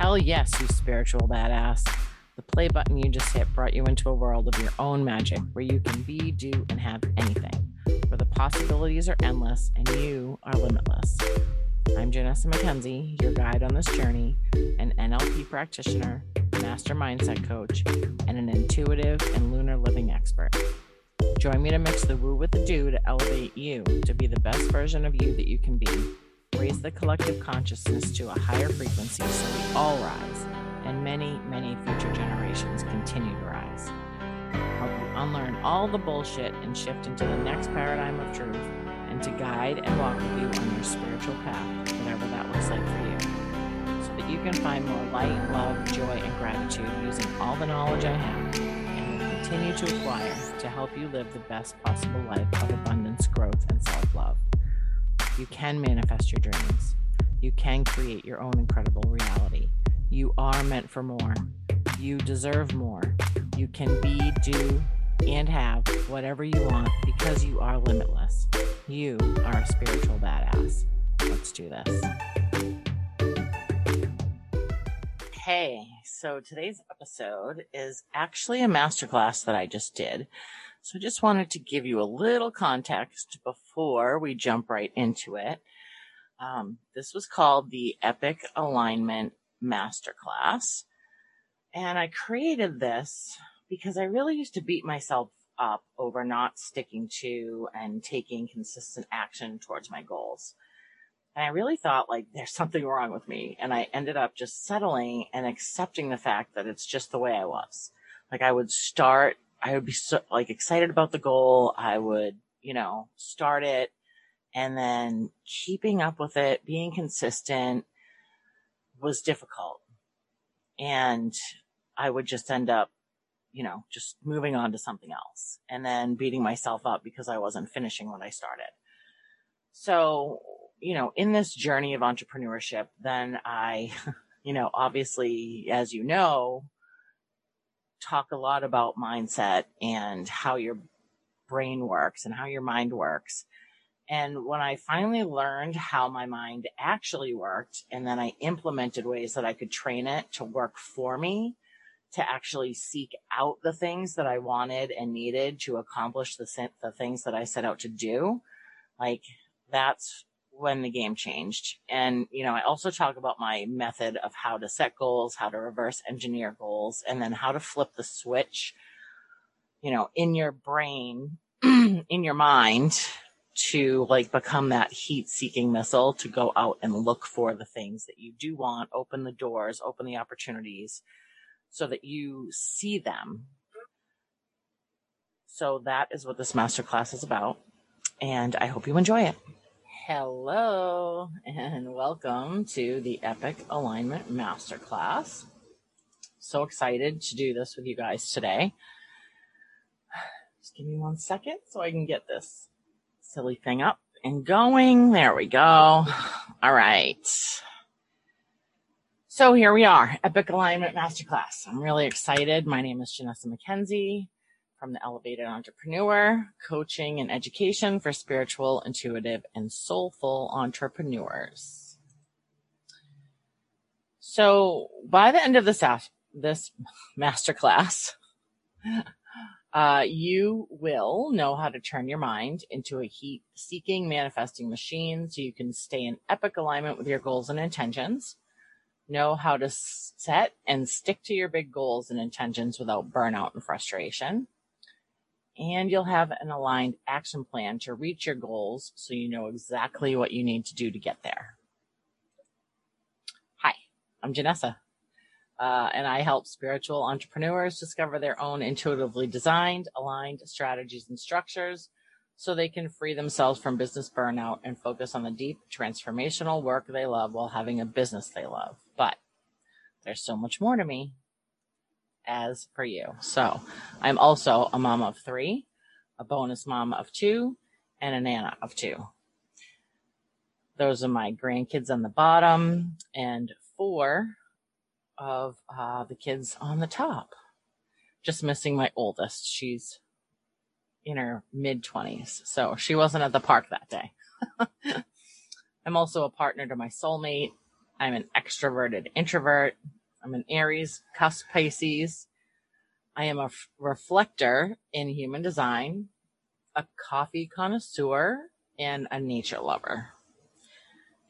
Hell yes, you spiritual badass. The play button you just hit brought you into a world of your own magic where you can be, do, and have anything, where the possibilities are endless and you are limitless. I'm Janessa McKenzie, your guide on this journey, an NLP practitioner, master mindset coach, and an intuitive and lunar living expert. Join me to mix the woo with the do to elevate you to be the best version of you that you can be. Raise the collective consciousness to a higher frequency so we all rise and many, many future generations continue to rise. Help you unlearn all the bullshit and shift into the next paradigm of truth and to guide and walk with you on your spiritual path, whatever that looks like for you, so that you can find more light, love, joy, and gratitude using all the knowledge I have and will continue to acquire to help you live the best possible life of abundance, growth, and self love. You can manifest your dreams. You can create your own incredible reality. You are meant for more. You deserve more. You can be, do, and have whatever you want because you are limitless. You are a spiritual badass. Let's do this. Hey, so today's episode is actually a masterclass that I just did. So I just wanted to give you a little context before we jump right into it. Um, this was called the Epic Alignment Masterclass. And I created this because I really used to beat myself up over not sticking to and taking consistent action towards my goals. And I really thought like there's something wrong with me. And I ended up just settling and accepting the fact that it's just the way I was. Like I would start, I would be so like excited about the goal. I would, you know, start it and then keeping up with it, being consistent was difficult. And I would just end up, you know, just moving on to something else and then beating myself up because I wasn't finishing what I started. So, you know, in this journey of entrepreneurship, then I, you know, obviously, as you know, talk a lot about mindset and how your brain works and how your mind works. And when I finally learned how my mind actually worked, and then I implemented ways that I could train it to work for me, to actually seek out the things that I wanted and needed to accomplish the, the things that I set out to do, like that's when the game changed. And, you know, I also talk about my method of how to set goals, how to reverse engineer goals, and then how to flip the switch, you know, in your brain, in your mind to like become that heat seeking missile to go out and look for the things that you do want, open the doors, open the opportunities so that you see them. So that is what this masterclass is about. And I hope you enjoy it. Hello and welcome to the Epic Alignment Masterclass. So excited to do this with you guys today. Just give me one second so I can get this silly thing up and going. There we go. All right. So here we are, Epic Alignment Masterclass. I'm really excited. My name is Janessa McKenzie from the Elevated Entrepreneur, coaching and education for spiritual, intuitive, and soulful entrepreneurs. So by the end of this, this masterclass, uh, you will know how to turn your mind into a heat seeking manifesting machine so you can stay in epic alignment with your goals and intentions. Know how to set and stick to your big goals and intentions without burnout and frustration. And you'll have an aligned action plan to reach your goals so you know exactly what you need to do to get there. Hi, I'm Janessa. Uh, and I help spiritual entrepreneurs discover their own intuitively designed, aligned strategies and structures so they can free themselves from business burnout and focus on the deep transformational work they love while having a business they love. But there's so much more to me as for you. So I'm also a mom of three, a bonus mom of two, and a nana of two. Those are my grandkids on the bottom and four of uh, the kids on the top. Just missing my oldest. She's in her mid 20s. So she wasn't at the park that day. I'm also a partner to my soulmate. I'm an extroverted introvert. I'm an Aries, cusp Pisces. I am a f- reflector in human design, a coffee connoisseur, and a nature lover.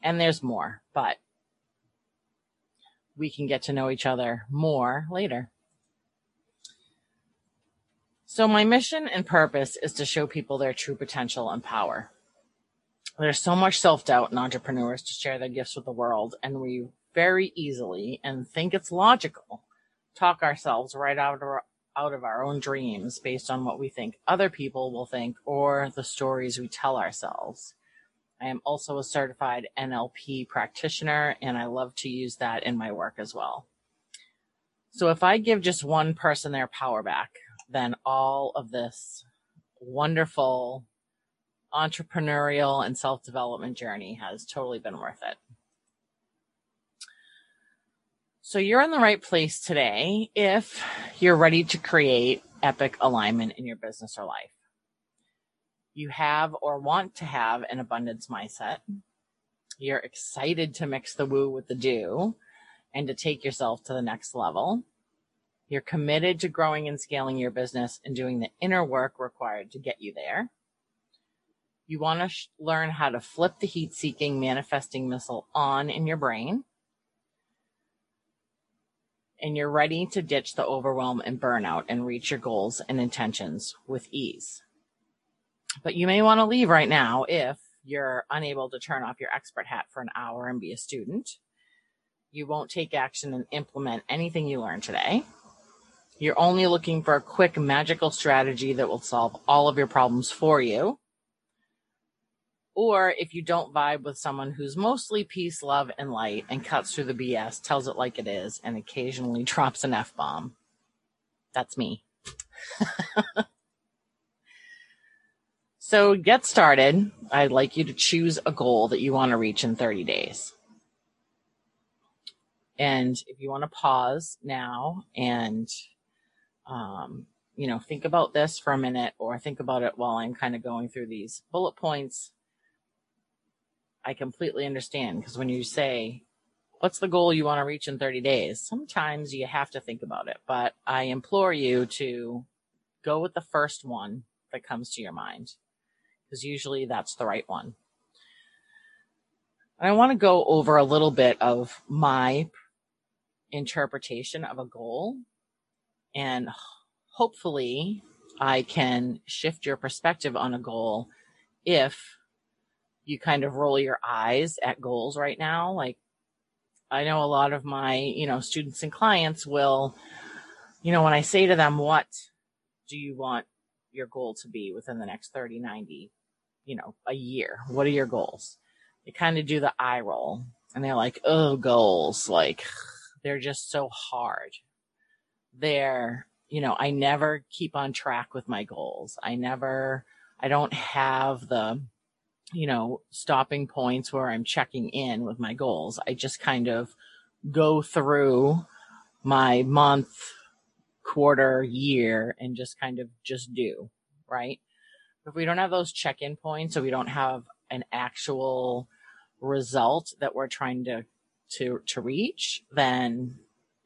And there's more, but we can get to know each other more later. So, my mission and purpose is to show people their true potential and power. There's so much self doubt in entrepreneurs to share their gifts with the world, and we very easily and think it's logical talk ourselves right out of our, out of our own dreams based on what we think other people will think or the stories we tell ourselves. I am also a certified NLP practitioner and I love to use that in my work as well. So if I give just one person their power back, then all of this wonderful entrepreneurial and self development journey has totally been worth it. So you're in the right place today if you're ready to create epic alignment in your business or life. You have or want to have an abundance mindset. You're excited to mix the woo with the do and to take yourself to the next level. You're committed to growing and scaling your business and doing the inner work required to get you there. You want to sh- learn how to flip the heat seeking manifesting missile on in your brain. And you're ready to ditch the overwhelm and burnout and reach your goals and intentions with ease. But you may want to leave right now if you're unable to turn off your expert hat for an hour and be a student. You won't take action and implement anything you learned today. You're only looking for a quick magical strategy that will solve all of your problems for you. Or if you don't vibe with someone who's mostly peace, love, and light and cuts through the BS, tells it like it is, and occasionally drops an F bomb. That's me. so get started. I'd like you to choose a goal that you want to reach in 30 days. And if you want to pause now and, um, you know, think about this for a minute or think about it while I'm kind of going through these bullet points I completely understand because when you say, what's the goal you want to reach in 30 days? Sometimes you have to think about it, but I implore you to go with the first one that comes to your mind because usually that's the right one. I want to go over a little bit of my interpretation of a goal and hopefully I can shift your perspective on a goal if you kind of roll your eyes at goals right now. Like I know a lot of my, you know, students and clients will, you know, when I say to them, what do you want your goal to be within the next 30, 90, you know, a year? What are your goals? They kind of do the eye roll and they're like, oh, goals. Like they're just so hard. They're, you know, I never keep on track with my goals. I never, I don't have the, you know, stopping points where I'm checking in with my goals. I just kind of go through my month, quarter, year and just kind of just do, right? If we don't have those check in points, so we don't have an actual result that we're trying to, to, to reach, then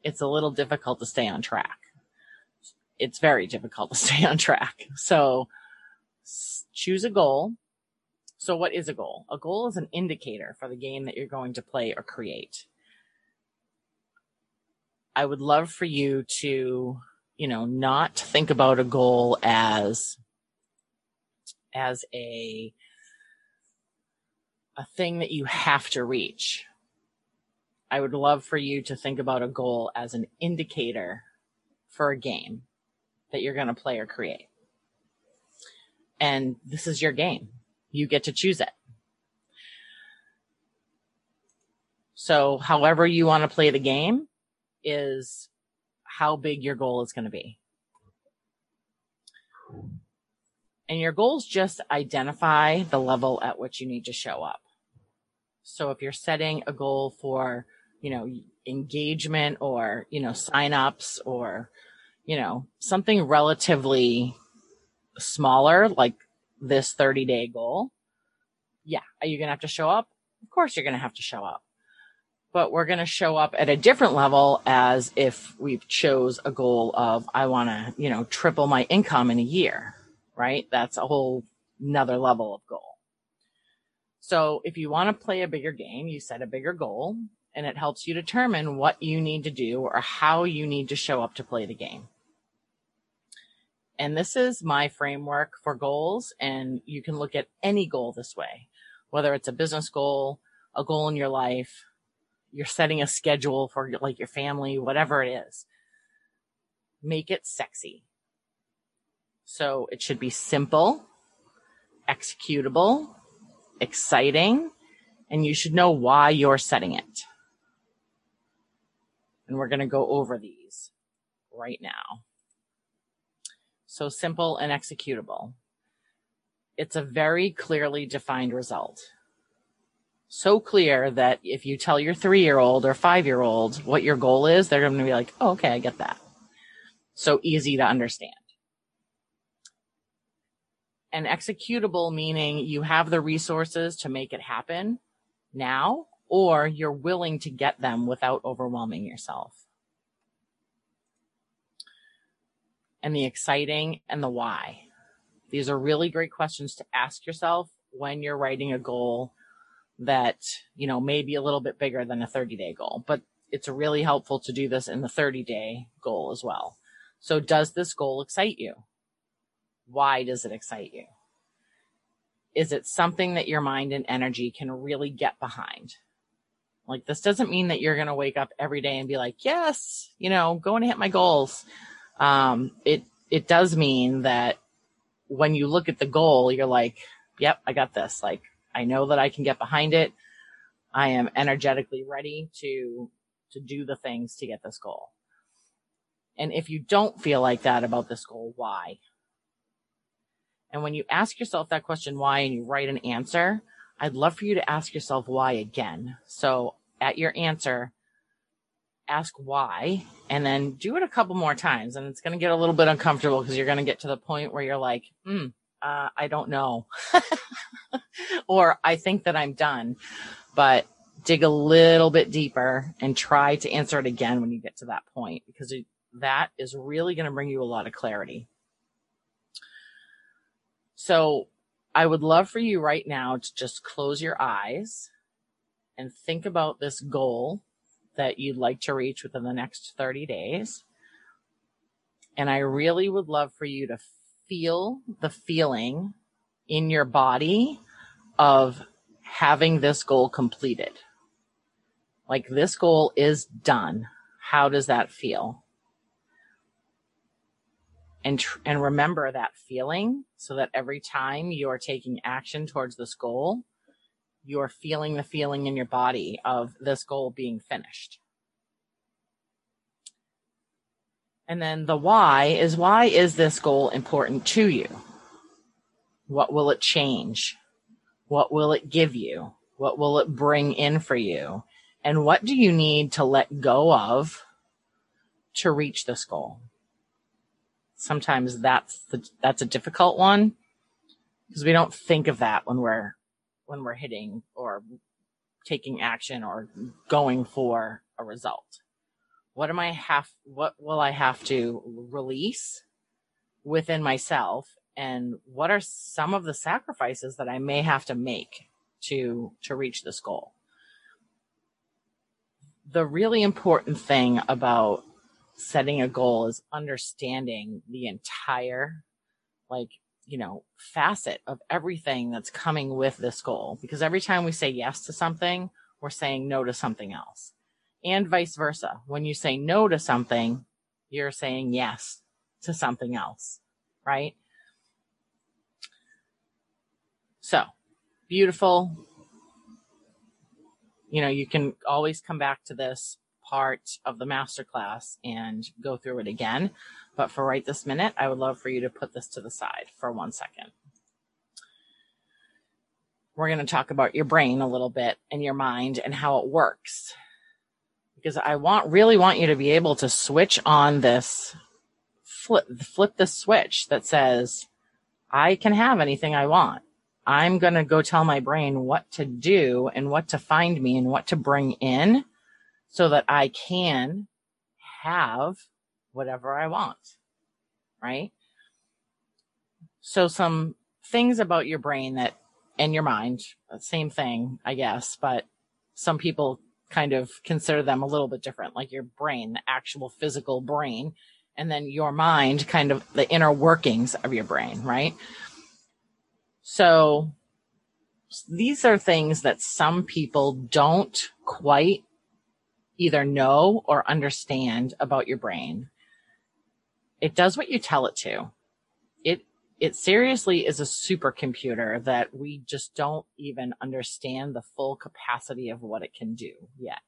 it's a little difficult to stay on track. It's very difficult to stay on track. So choose a goal so what is a goal? A goal is an indicator for the game that you're going to play or create. I would love for you to, you know, not think about a goal as, as a, a thing that you have to reach. I would love for you to think about a goal as an indicator for a game that you're going to play or create. And this is your game you get to choose it. So however you want to play the game is how big your goal is going to be. And your goals just identify the level at which you need to show up. So if you're setting a goal for, you know, engagement or, you know, signups or, you know, something relatively smaller, like this 30 day goal, yeah, are you going to have to show up? Of course you're going to have to show up. but we're going to show up at a different level as if we've chose a goal of I want to, you know, triple my income in a year, right? That's a whole another level of goal. So if you want to play a bigger game, you set a bigger goal and it helps you determine what you need to do or how you need to show up to play the game. And this is my framework for goals. And you can look at any goal this way, whether it's a business goal, a goal in your life, you're setting a schedule for like your family, whatever it is. Make it sexy. So it should be simple, executable, exciting, and you should know why you're setting it. And we're going to go over these right now. So simple and executable. It's a very clearly defined result. So clear that if you tell your three year old or five year old what your goal is, they're going to be like, oh, okay, I get that. So easy to understand. And executable meaning you have the resources to make it happen now, or you're willing to get them without overwhelming yourself. And the exciting and the why. These are really great questions to ask yourself when you're writing a goal that, you know, may be a little bit bigger than a 30 day goal, but it's really helpful to do this in the 30 day goal as well. So does this goal excite you? Why does it excite you? Is it something that your mind and energy can really get behind? Like this doesn't mean that you're going to wake up every day and be like, yes, you know, going to hit my goals um, it it does mean that when you look at the goal, you're like, "Yep, I got this." Like I know that I can get behind it. I am energetically ready to to do the things to get this goal. And if you don't feel like that about this goal, why? And when you ask yourself that question, why, and you write an answer, I'd love for you to ask yourself why again. So at your answer, ask why and then do it a couple more times and it's going to get a little bit uncomfortable because you're going to get to the point where you're like hmm uh, i don't know. Or i think that i'm done. But dig a little bit deeper and try to answer it again when you get to that point because it, that is really going to bring you a lot of clarity. So i would love for you right now to just close your eyes and think about this goal that you'd like to reach within the next 30 days. And I really would love for you to feel the feeling in your body of having this goal completed. Like this goal is done. How does that feel? And, tr- and remember that feeling so that every time you're taking action towards this goal, you're feeling the feeling in your body of this goal being finished. And then the why is why is this goal important to you? What will it change? What will it give you? What will it bring in for you? And what do you need to let go of to reach this goal? Sometimes that's the, that's a difficult one because we don't think of that when we're when we're hitting or taking action or going for a result. What am I have, what will I have to release within myself? And what are some of the sacrifices that I may have to make to, to reach this goal? The really important thing about setting a goal is understanding the entire like you know, facet of everything that's coming with this goal. Because every time we say yes to something, we're saying no to something else. And vice versa. When you say no to something, you're saying yes to something else, right? So beautiful. You know, you can always come back to this part of the masterclass and go through it again. But for right this minute, I would love for you to put this to the side for one second. We're going to talk about your brain a little bit and your mind and how it works. Because I want, really want you to be able to switch on this, flip, flip the switch that says, I can have anything I want. I'm going to go tell my brain what to do and what to find me and what to bring in so that I can have whatever I want. Right. So some things about your brain that and your mind, same thing, I guess, but some people kind of consider them a little bit different, like your brain, the actual physical brain, and then your mind, kind of the inner workings of your brain, right? So these are things that some people don't quite either know or understand about your brain. It does what you tell it to. It it seriously is a supercomputer that we just don't even understand the full capacity of what it can do yet.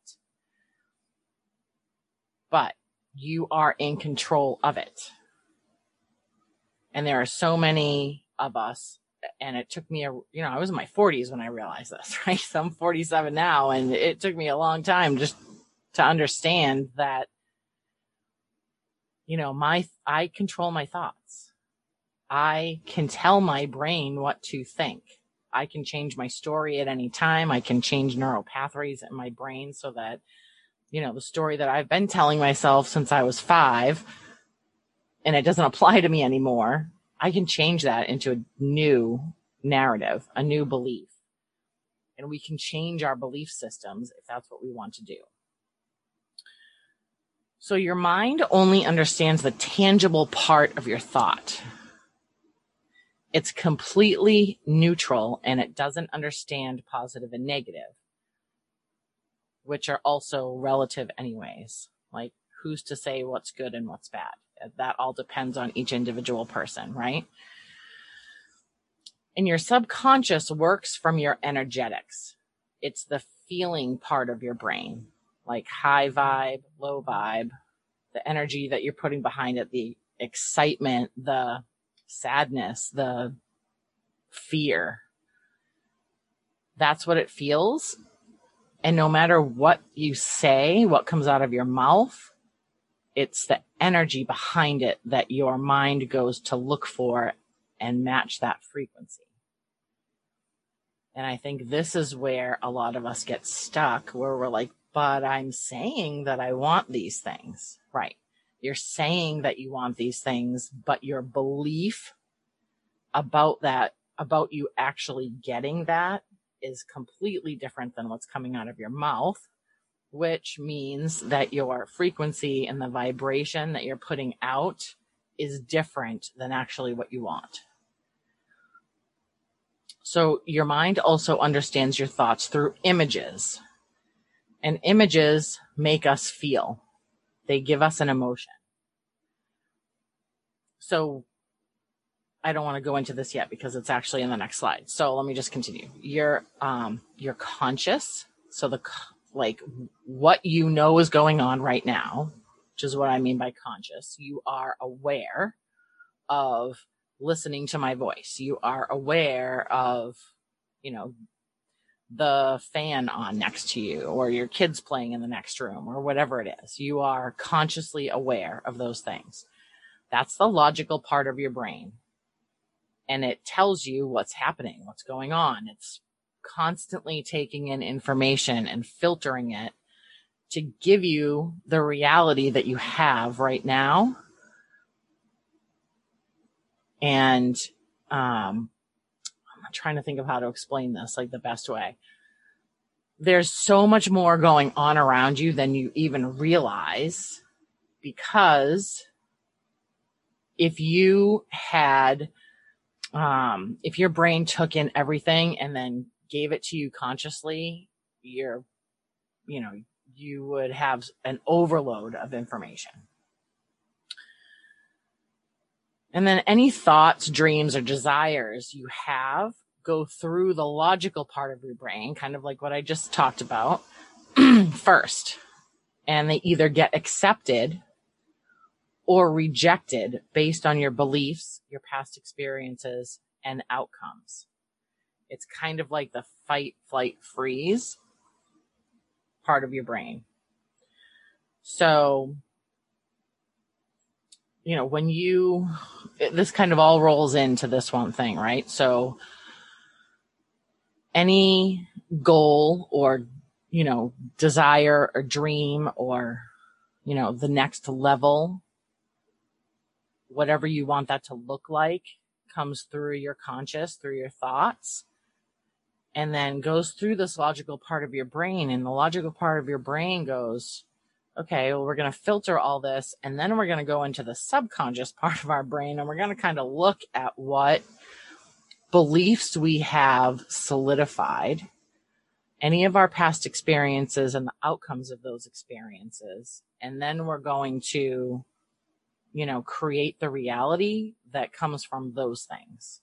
But you are in control of it. And there are so many of us and it took me a you know i was in my 40s when i realized this right so i'm 47 now and it took me a long time just to understand that you know my i control my thoughts i can tell my brain what to think i can change my story at any time i can change neural pathways in my brain so that you know the story that i've been telling myself since i was 5 and it doesn't apply to me anymore I can change that into a new narrative, a new belief. And we can change our belief systems if that's what we want to do. So your mind only understands the tangible part of your thought. It's completely neutral and it doesn't understand positive and negative, which are also relative anyways. Like who's to say what's good and what's bad? that all depends on each individual person, right? And your subconscious works from your energetics. It's the feeling part of your brain, like high vibe, low vibe, the energy that you're putting behind it, the excitement, the sadness, the fear. That's what it feels. And no matter what you say, what comes out of your mouth, it's the energy behind it that your mind goes to look for and match that frequency. And I think this is where a lot of us get stuck where we're like, but I'm saying that I want these things. Right. You're saying that you want these things, but your belief about that, about you actually getting that is completely different than what's coming out of your mouth which means that your frequency and the vibration that you're putting out is different than actually what you want. So your mind also understands your thoughts through images. And images make us feel. They give us an emotion. So I don't want to go into this yet because it's actually in the next slide. So let me just continue. You're um you're conscious. So the like what you know is going on right now, which is what I mean by conscious. You are aware of listening to my voice. You are aware of, you know, the fan on next to you or your kids playing in the next room or whatever it is. You are consciously aware of those things. That's the logical part of your brain. And it tells you what's happening, what's going on. It's constantly taking in information and filtering it to give you the reality that you have right now. And um, I'm trying to think of how to explain this like the best way. There's so much more going on around you than you even realize because if you had um, if your brain took in everything and then gave it to you consciously, you're, you know, you would have an overload of information. And then any thoughts, dreams, or desires you have go through the logical part of your brain, kind of like what I just talked about, first. And they either get accepted or rejected based on your beliefs, your past experiences, and outcomes. It's kind of like the fight, flight, freeze part of your brain. So, you know, when you, this kind of all rolls into this one thing, right? So, any goal or you know, desire or dream or, you know, the next level, whatever you want that to look like comes through your conscious, through your thoughts, and then goes through this logical part of your brain. And the logical part of your brain goes, okay, well, we're going to filter all this. And then we're going to go into the subconscious part of our brain and we're going to kind of look at what beliefs we have solidified, any of our past experiences and the outcomes of those experiences. And then we're going to, you know, create the reality that comes from those things.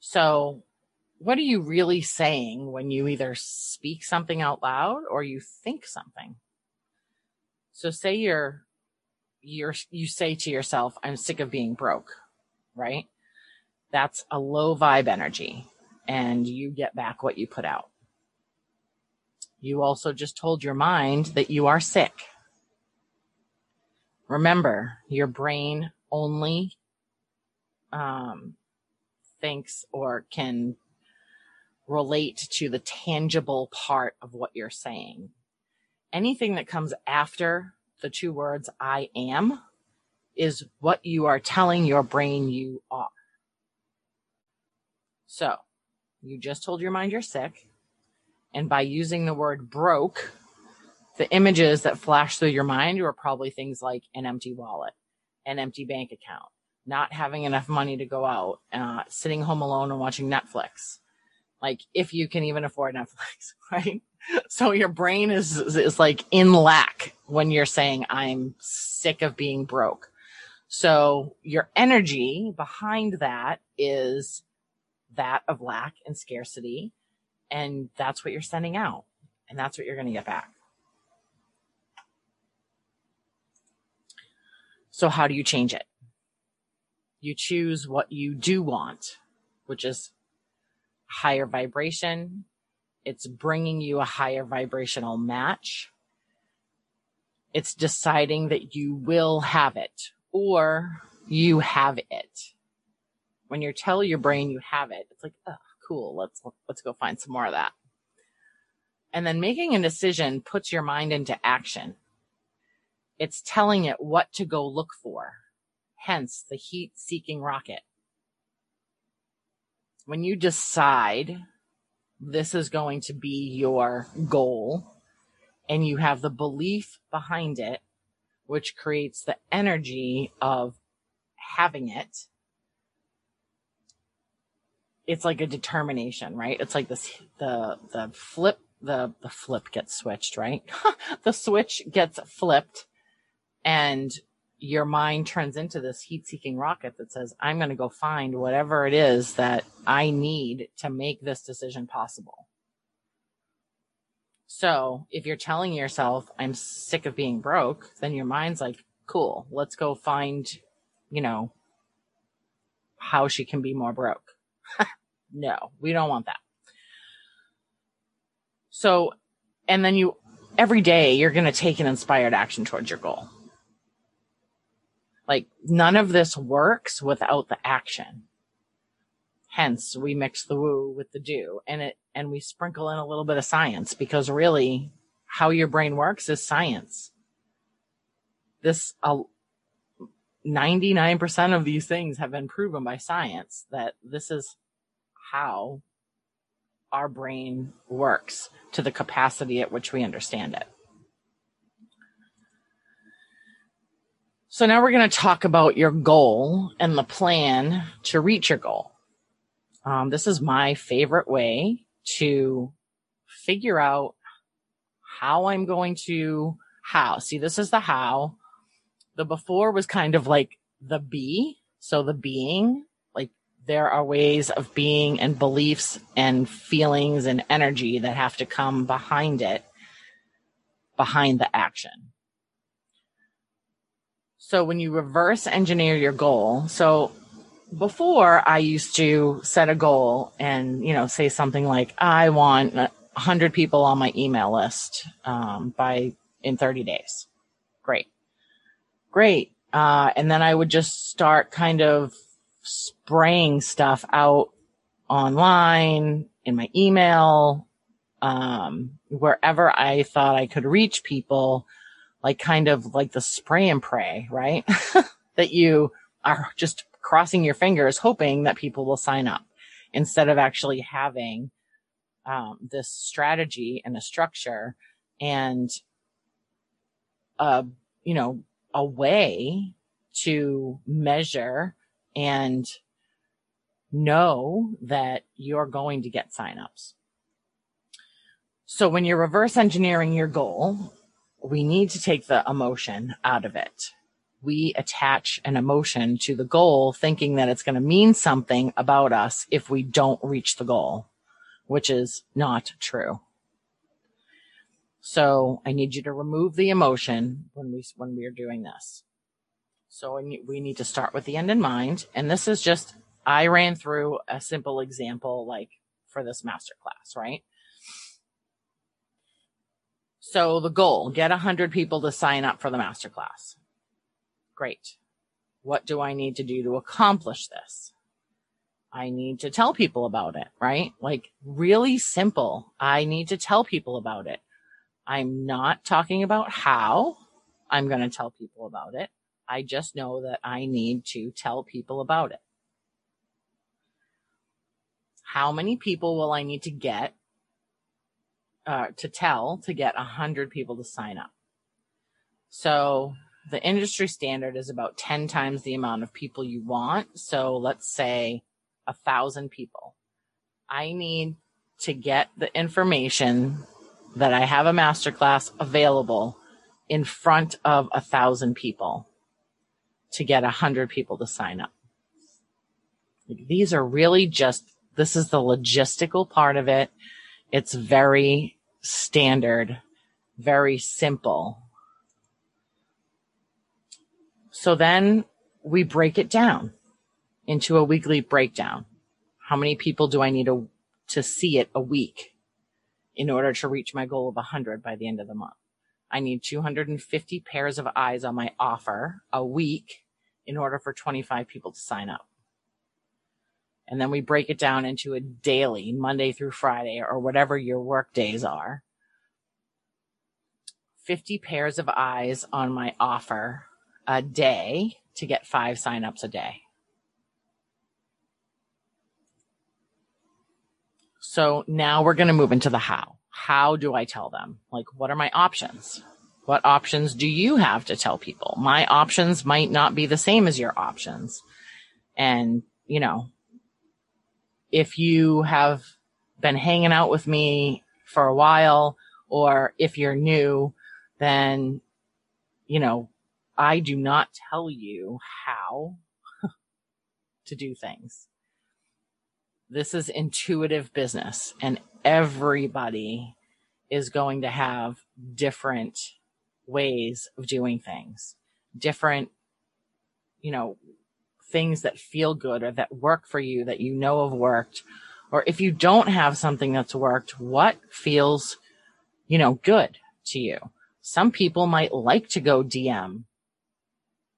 So what are you really saying when you either speak something out loud or you think something? So say you're, you're, you say to yourself, I'm sick of being broke, right? That's a low vibe energy and you get back what you put out. You also just told your mind that you are sick. Remember, your brain only um, thinks or can relate to the tangible part of what you're saying. Anything that comes after the two words I am is what you are telling your brain you are. So you just told your mind you're sick. And by using the word broke, the images that flash through your mind are probably things like an empty wallet, an empty bank account, not having enough money to go out, uh, sitting home alone and watching Netflix, like if you can even afford Netflix, right? So your brain is, is like in lack when you're saying, I'm sick of being broke. So your energy behind that is that of lack and scarcity. And that's what you're sending out. And that's what you're going to get back. So how do you change it? You choose what you do want, which is higher vibration. It's bringing you a higher vibrational match. It's deciding that you will have it or you have it. When you tell your brain you have it, it's like, oh, cool. Let's, let's go find some more of that. And then making a decision puts your mind into action. It's telling it what to go look for. Hence the heat seeking rocket when you decide this is going to be your goal and you have the belief behind it, which creates the energy of having it, it's like a determination, right? It's like this, the, the flip, the, the flip gets switched, right? the switch gets flipped and your mind turns into this heat seeking rocket that says, I'm going to go find whatever it is that I need to make this decision possible. So if you're telling yourself, I'm sick of being broke, then your mind's like, cool, let's go find, you know, how she can be more broke. no, we don't want that. So, and then you, every day you're going to take an inspired action towards your goal. Like none of this works without the action. Hence we mix the woo with the do and it, and we sprinkle in a little bit of science because really how your brain works is science. This, uh, 99% of these things have been proven by science that this is how our brain works to the capacity at which we understand it. So now we're going to talk about your goal and the plan to reach your goal. Um, this is my favorite way to figure out how I'm going to how. See, this is the how. The before was kind of like the be. So the being, like there are ways of being and beliefs and feelings and energy that have to come behind it, behind the action. So when you reverse engineer your goal, so before I used to set a goal and, you know, say something like, I want 100 people on my email list um, by in 30 days. Great. Great. Uh, and then I would just start kind of spraying stuff out online in my email, um, wherever I thought I could reach people, like kind of like the spray and pray, right? that you are just crossing your fingers, hoping that people will sign up instead of actually having um, this strategy and a structure and a you know a way to measure and know that you're going to get signups. So when you're reverse engineering your goal, we need to take the emotion out of it. We attach an emotion to the goal thinking that it's going to mean something about us if we don't reach the goal, which is not true. So I need you to remove the emotion when we, when we are doing this. So we need to start with the end in mind. And this is just, I ran through a simple example like for this masterclass, right? So the goal, get a hundred people to sign up for the masterclass. Great. What do I need to do to accomplish this? I need to tell people about it, right? Like really simple. I need to tell people about it. I'm not talking about how I'm going to tell people about it. I just know that I need to tell people about it. How many people will I need to get uh, to tell to get a hundred people to sign up? So the industry standard is about 10 times the amount of people you want. So let's say a thousand people. I need to get the information that I have a masterclass available in front of a thousand people to get a hundred people to sign up. These are really just, this is the logistical part of it. It's very standard, very simple. So then we break it down into a weekly breakdown. How many people do I need to, to see it a week? in order to reach my goal of 100 by the end of the month. I need 250 pairs of eyes on my offer a week in order for 25 people to sign up. And then we break it down into a daily, Monday through Friday, or whatever your work days are. 50 pairs of eyes on my offer a day to get five signups a day. So now we're going to move into the how. How do I tell them? Like, what are my options? What options do you have to tell people? My options might not be the same as your options. And, you know, if you have been hanging out with me for a while, or if you're new, then, you know, I do not tell you how to do things. This is intuitive business and everybody is going to have different ways of doing things, different, you know, things that feel good or that work for you that you know have worked. Or if you don't have something that's worked, what feels, you know, good to you? Some people might like to go DM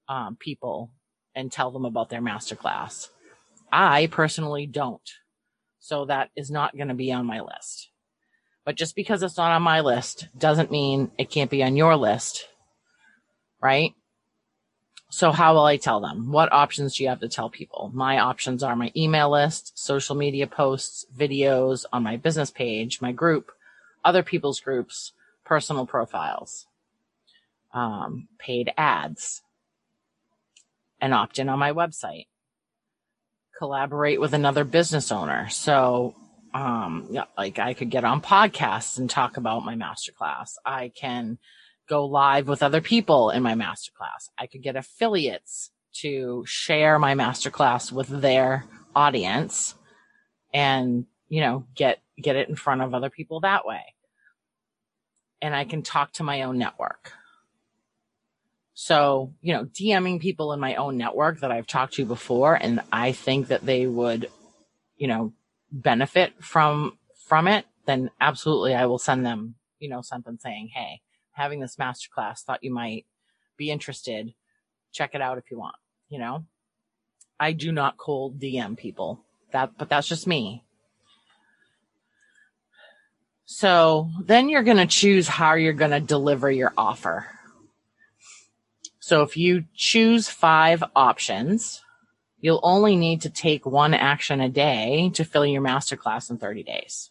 um, people and tell them about their masterclass. I personally don't. So that is not going to be on my list. But just because it's not on my list doesn't mean it can't be on your list. Right? So how will I tell them? What options do you have to tell people? My options are my email list, social media posts, videos on my business page, my group, other people's groups, personal profiles, um, paid ads, and opt in on my website collaborate with another business owner. So, um, like I could get on podcasts and talk about my masterclass. I can go live with other people in my masterclass. I could get affiliates to share my masterclass with their audience and, you know, get, get it in front of other people that way. And I can talk to my own network. So, you know, DMing people in my own network that I've talked to before and I think that they would, you know, benefit from, from it, then absolutely I will send them, you know, something saying, Hey, having this masterclass thought you might be interested. Check it out if you want, you know, I do not cold DM people that, but that's just me. So then you're going to choose how you're going to deliver your offer. So if you choose five options, you'll only need to take one action a day to fill your masterclass in 30 days.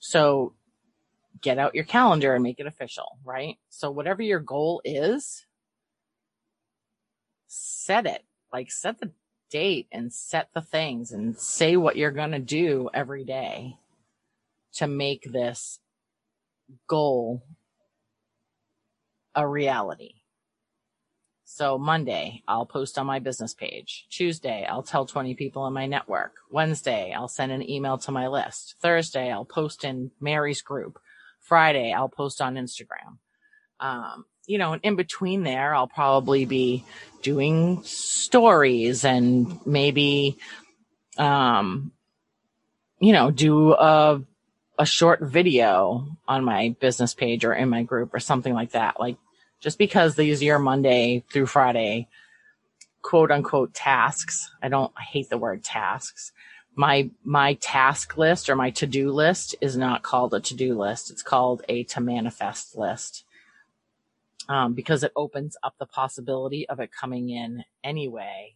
So get out your calendar and make it official, right? So whatever your goal is, set it. Like set the date and set the things and say what you're going to do every day to make this goal a reality. So Monday, I'll post on my business page. Tuesday, I'll tell 20 people in my network. Wednesday, I'll send an email to my list. Thursday, I'll post in Mary's group. Friday, I'll post on Instagram. Um, you know, and in between there, I'll probably be doing stories and maybe, um, you know, do a, a short video on my business page or in my group or something like that. Like just because these are Monday through Friday, quote unquote tasks. I don't, I hate the word tasks. My, my task list or my to do list is not called a to do list. It's called a to manifest list. Um, because it opens up the possibility of it coming in anyway,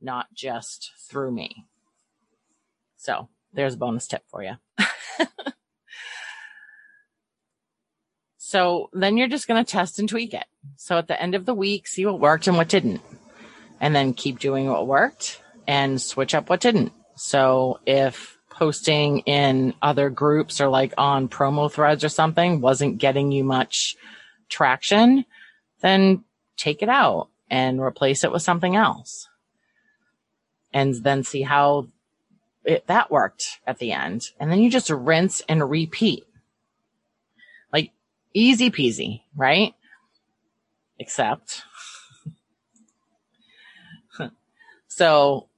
not just through me. So there's a bonus tip for you. So then you're just going to test and tweak it. So at the end of the week, see what worked and what didn't. And then keep doing what worked and switch up what didn't. So if posting in other groups or like on promo threads or something wasn't getting you much traction, then take it out and replace it with something else. And then see how it, that worked at the end. And then you just rinse and repeat. Like easy peasy, right? Except. so,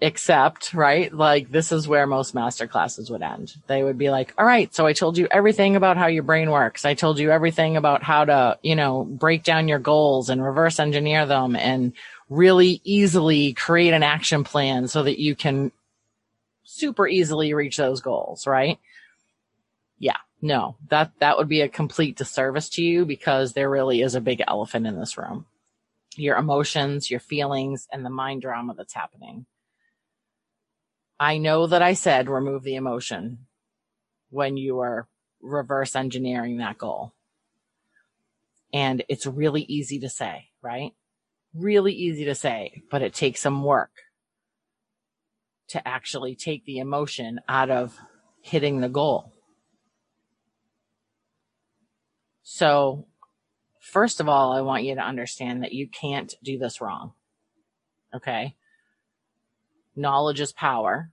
except, right? Like this is where most master classes would end. They would be like, all right, so I told you everything about how your brain works. I told you everything about how to, you know, break down your goals and reverse engineer them and really easily create an action plan so that you can super easily reach those goals, right? Yeah. No, that, that would be a complete disservice to you because there really is a big elephant in this room. Your emotions, your feelings, and the mind drama that's happening. I know that I said remove the emotion when you are reverse engineering that goal. And it's really easy to say, right? Really easy to say, but it takes some work to actually take the emotion out of hitting the goal. So first of all, I want you to understand that you can't do this wrong. Okay. Knowledge is power.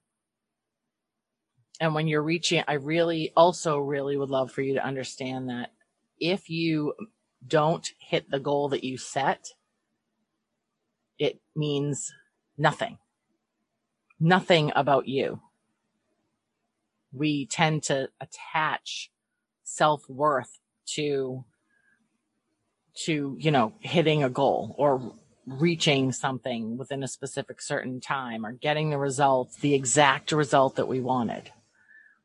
And when you're reaching, I really also really would love for you to understand that if you don't hit the goal that you set, it means nothing. Nothing about you. We tend to attach self worth to to you know hitting a goal or reaching something within a specific certain time or getting the results the exact result that we wanted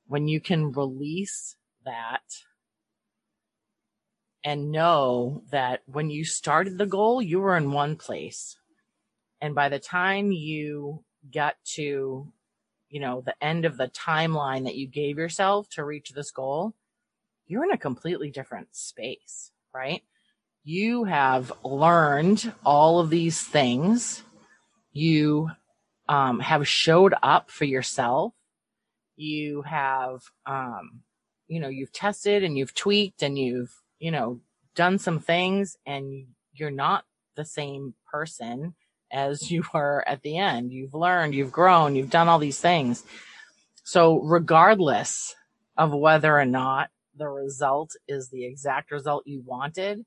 when you can release that and know that when you started the goal you were in one place and by the time you got to you know the end of the timeline that you gave yourself to reach this goal you're in a completely different space, right? You have learned all of these things. You um, have showed up for yourself. You have, um, you know, you've tested and you've tweaked and you've, you know, done some things and you're not the same person as you were at the end. You've learned, you've grown, you've done all these things. So regardless of whether or not the result is the exact result you wanted,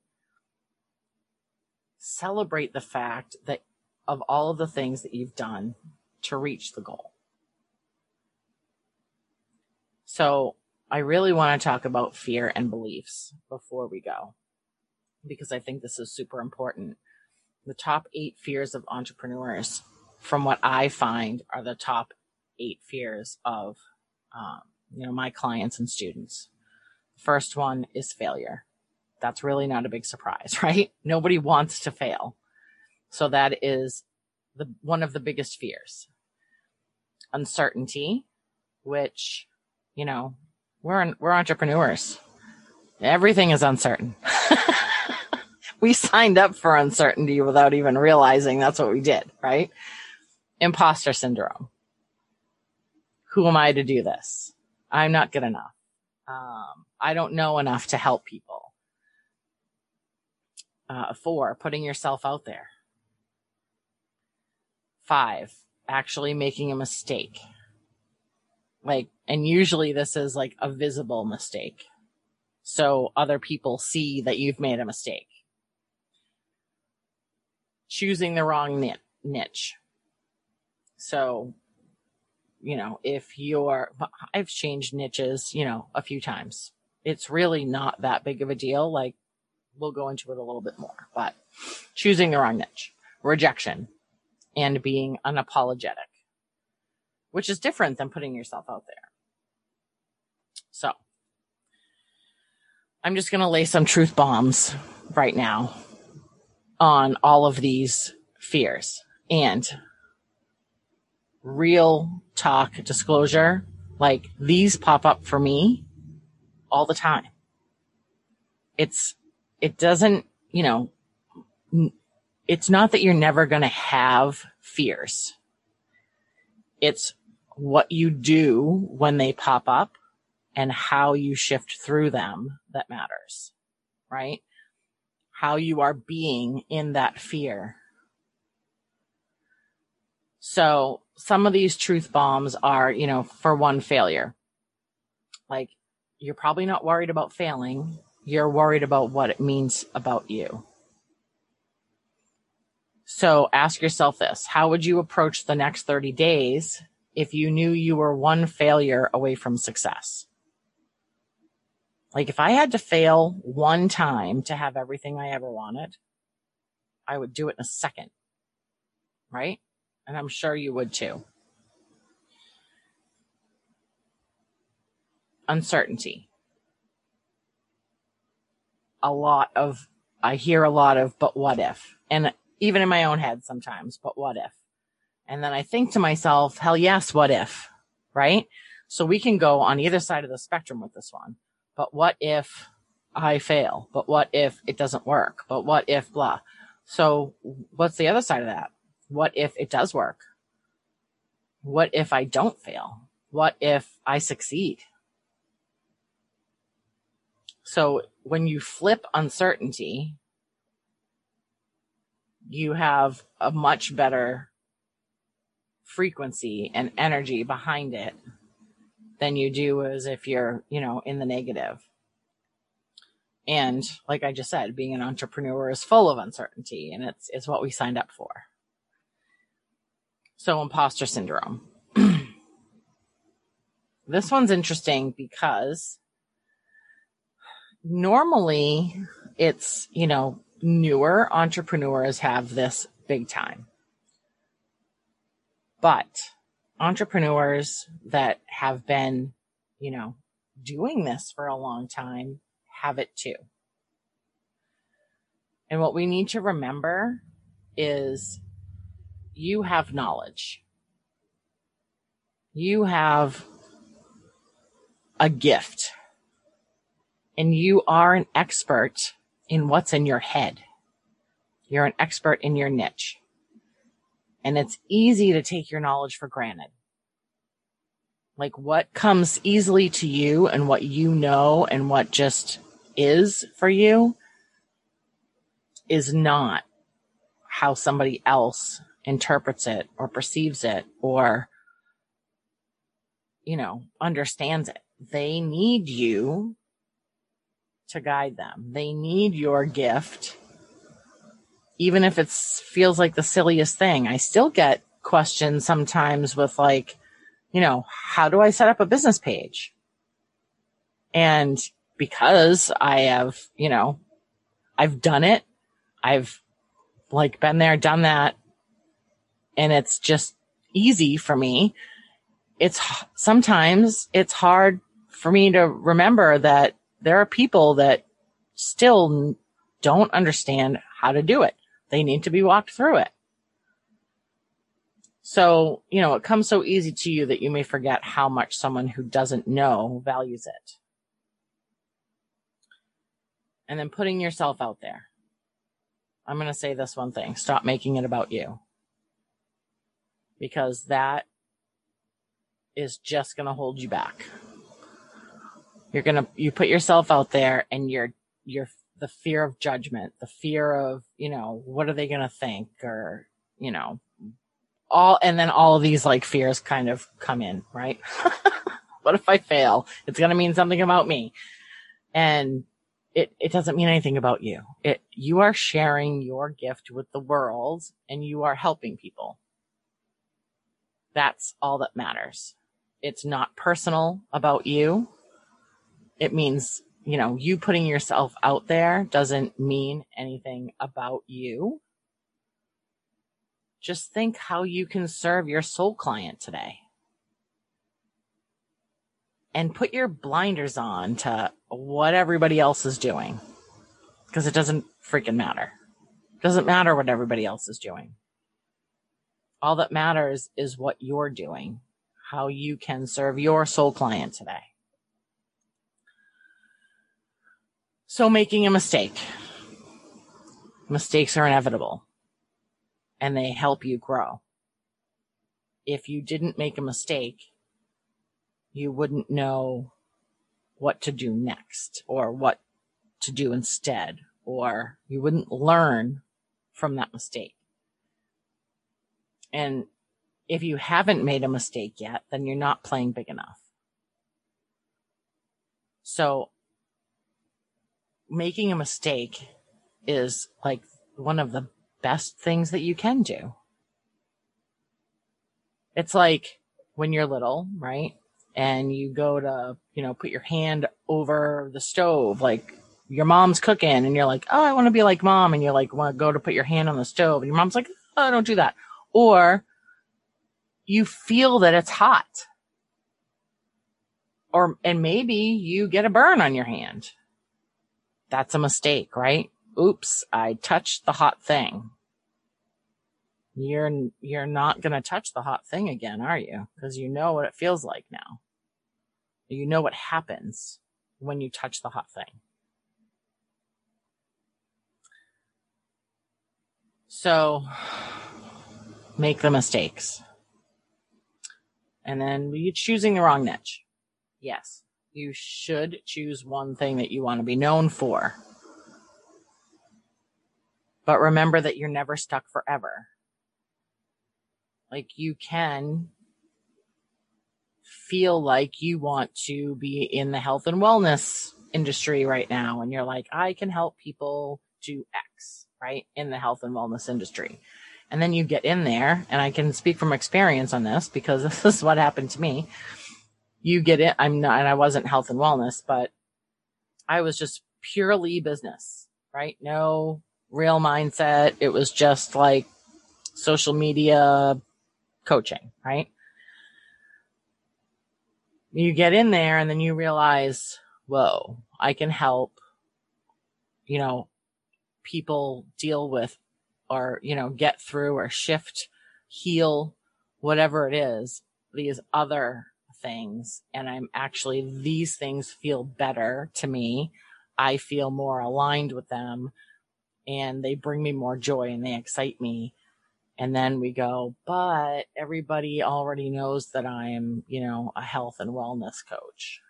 celebrate the fact that of all of the things that you've done to reach the goal. So I really want to talk about fear and beliefs before we go, because I think this is super important. The top eight fears of entrepreneurs, from what I find, are the top eight fears of um, you know, my clients and students. First one is failure. That's really not a big surprise, right? Nobody wants to fail. So that is the one of the biggest fears. Uncertainty, which, you know, we're we're entrepreneurs. Everything is uncertain. we signed up for uncertainty without even realizing that's what we did, right? Imposter syndrome. Who am I to do this? I'm not good enough. Um, I don't know enough to help people. Uh, four, putting yourself out there. Five, actually making a mistake. Like, and usually this is like a visible mistake. So other people see that you've made a mistake. Choosing the wrong niche. So, you know, if you're, I've changed niches, you know, a few times. It's really not that big of a deal. Like, we'll go into it a little bit more, but choosing the wrong niche, rejection, and being unapologetic, which is different than putting yourself out there. So I'm just going to lay some truth bombs right now on all of these fears and real talk disclosure. Like these pop up for me all the time. It's, it doesn't, you know, it's not that you're never going to have fears. It's what you do when they pop up and how you shift through them that matters, right? How you are being in that fear. So some of these truth bombs are, you know, for one failure. Like you're probably not worried about failing. You're worried about what it means about you. So ask yourself this. How would you approach the next 30 days if you knew you were one failure away from success? Like if I had to fail one time to have everything I ever wanted, I would do it in a second. Right? And I'm sure you would too. Uncertainty. A lot of, I hear a lot of, but what if? And even in my own head sometimes, but what if? And then I think to myself, hell yes, what if? Right? So we can go on either side of the spectrum with this one. But what if I fail? But what if it doesn't work? But what if blah? So what's the other side of that? What if it does work? What if I don't fail? What if I succeed? So when you flip uncertainty you have a much better frequency and energy behind it than you do as if you're, you know, in the negative. And like I just said, being an entrepreneur is full of uncertainty and it's, it's what we signed up for. So imposter syndrome. this one's interesting because normally it's, you know, newer entrepreneurs have this big time. But entrepreneurs that have been, you know, doing this for a long time have it too. And what we need to remember is you have knowledge. You have a gift and you are an expert in what's in your head. You're an expert in your niche. And it's easy to take your knowledge for granted. Like what comes easily to you and what you know and what just is for you is not how somebody else interprets it or perceives it or, you know, understands it. They need you to guide them. They need your gift. Even if it feels like the silliest thing, I still get questions sometimes with like, you know, how do I set up a business page? And because I have, you know, I've done it. I've like been there, done that. And it's just easy for me. it's sometimes it's hard for me to remember that there are people that still don't understand how to do it. They need to be walked through it. So, you know, it comes so easy to you that you may forget how much someone who doesn't know values it. And then putting yourself out there. I'm going to say this one thing. Stop making it about you. Because that is just going to hold you back. You're to, you put yourself out there and you're, you're the fear of judgment, the fear of, you know, what are they to think or, you know, all, and then all of these like fears kind of come in, right? what if I fail? It's to mean something about me. And it, it doesn't mean anything about you. It, you are sharing your gift with the world and you are helping people. That's all that matters. It's not personal about you. It means you know, you putting yourself out there doesn't mean anything about you. Just think how you can serve your soul client today. And put your blinders on to what everybody else is doing. Because it doesn't freaking matter. It doesn't matter what everybody else is doing. All that matters is what you're doing, how you can serve your soul client today. So making a mistake. Mistakes are inevitable and they help you grow. If you didn't make a mistake, you wouldn't know what to do next or what to do instead, or you wouldn't learn from that mistake. And if you haven't made a mistake yet, then you're not playing big enough. So making a mistake is like one of the best things that you can do. It's like when you're little, right? And you go to, you know, put your hand over the stove, like your mom's cooking and you're like, Oh, I want to be like mom. And you're like, want to go to put your hand on the stove. And your mom's like, Oh, don't do that. Or you feel that it's hot. Or, and maybe you get a burn on your hand that's a mistake, right? Oops, I touched the hot thing. You're, you're not going to touch the hot thing again, are you? Because you know what it feels like now. You know what happens when you touch the hot thing. So make the mistakes. And then you choosing the wrong niche. Yes you should choose one thing that you want to be known for. But remember that you're never stuck forever. Like you can feel like you want to be in the health and wellness industry right now. And you're like, I can help people do X, right? In the health and wellness industry. And then you get in there and I can speak from experience on this because this is what happened to me you get it. I'm not, and I wasn't health and wellness, but I was just purely business, right? No real mindset. It was just like social media coaching, right? You get in there and then you realize, whoa, I can help, you know, people deal with or, you know, get through or shift, heal, whatever it is, these other things and I'm actually, these things feel better to me. I feel more aligned with them and they bring me more joy and they excite me. And then we go, but everybody already knows that I'm, you know, a health and wellness coach.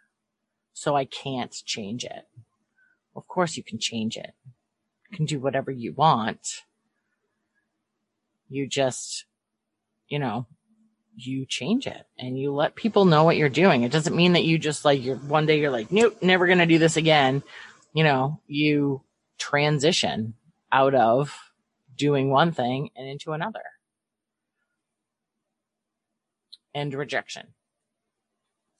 So I can't change it. Of course you can change it. You can do whatever you want. You just, you know, you change it and you let people know what you're doing. It doesn't mean that you just like you're one day you're like, nope, never going to do this again. You know, you transition out of doing one thing and into another. And rejection.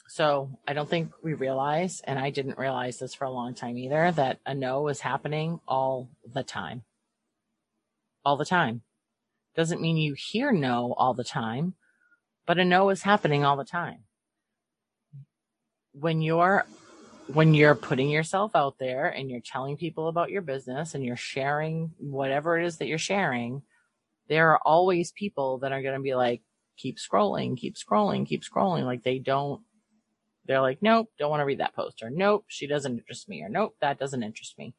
So I don't think we realize, and I didn't realize this for a long time either, that a no was happening all the time. All the time. Doesn't mean you hear no all the time, but a no is happening all the time. When you're when you're putting yourself out there and you're telling people about your business and you're sharing whatever it is that you're sharing, there are always people that are going to be like, keep scrolling, keep scrolling, keep scrolling. Like they don't, they're like, nope, don't want to read that post or nope, she doesn't interest me or nope, that doesn't interest me.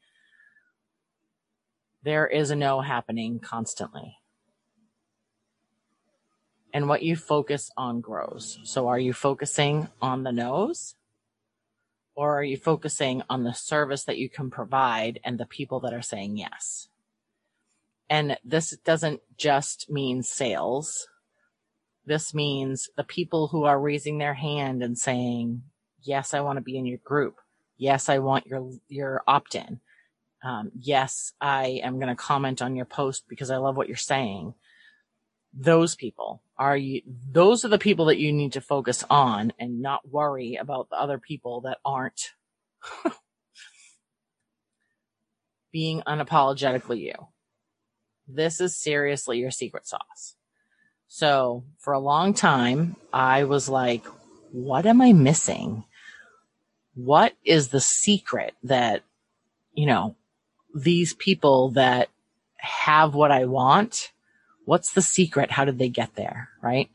There is a no happening constantly. And what you focus on grows. So are you focusing on the no's? Or are you focusing on the service that you can provide and the people that are saying yes? And this doesn't just mean sales. This means the people who are raising their hand and saying, yes, I want to be in your group. Yes, I want your, your opt in. Um, yes, I am going to comment on your post because I love what you're saying. Those people are you, those are the people that you need to focus on and not worry about the other people that aren't being unapologetically you. This is seriously your secret sauce. So for a long time, I was like, what am I missing? What is the secret that, you know, these people that have what I want what's the secret? How did they get there? Right.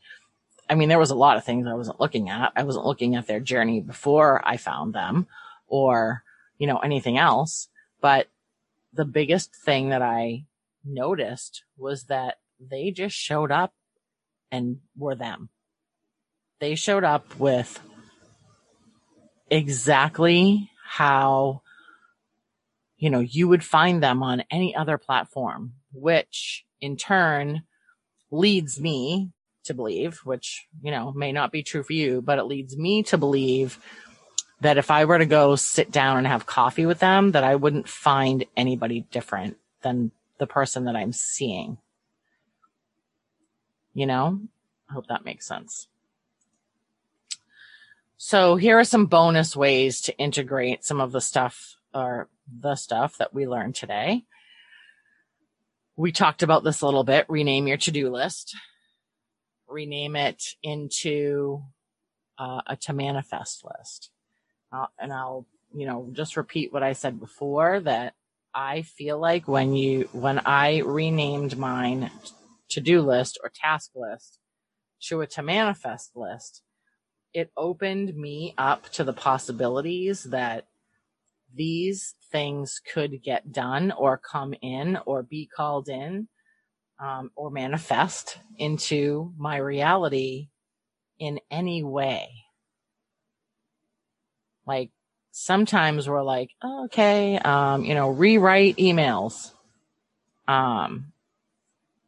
I mean, there was a lot of things I wasn't looking at. I wasn't looking at their journey before I found them or, you know, anything else. But the biggest thing that I noticed was that they just showed up and were them. They showed up with exactly how, you know, you would find them on any other platform, which in turn leads me to believe, which, you know, may not be true for you, but it leads me to believe that if I were to go sit down and have coffee with them, that I wouldn't find anybody different than the person that I'm seeing. You know, I hope that makes sense. So here are some bonus ways to integrate some of the stuff or the stuff that we learned today we talked about this a little bit. Rename your to-do list. Rename it into uh, a to manifest list. Uh, and I'll, you know, just repeat what I said before that I feel like when you, when I renamed mine to-do list or task list to a to manifest list, it opened me up to the possibilities that these things could get done or come in or be called in um, or manifest into my reality in any way. Like sometimes we're like, oh, okay, um, you know, rewrite emails. Um,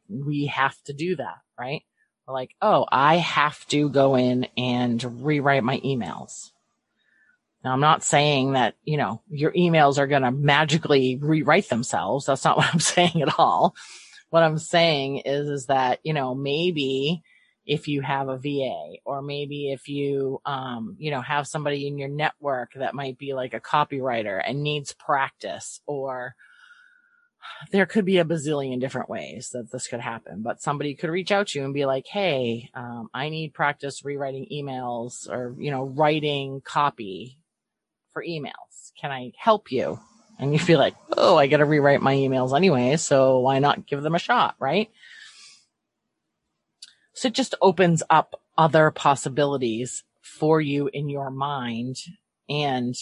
we have to do that, right? We're like, oh, I have to go in and rewrite my emails. Now, I'm not saying that, you know, your emails are going to magically rewrite themselves. That's not what I'm saying at all. What I'm saying is, is that, you know, maybe if you have a VA or maybe if you, um, you know, have somebody in your network that might be like a copywriter and needs practice or, there could be a bazillion different ways that this could happen, but somebody could reach out to you and be like, Hey, um, I need practice rewriting emails or, you know, writing copy for emails. Can I help you? And you feel like, oh, I got to rewrite my emails anyway. So why not give them a shot? Right. So it just opens up other possibilities for you in your mind and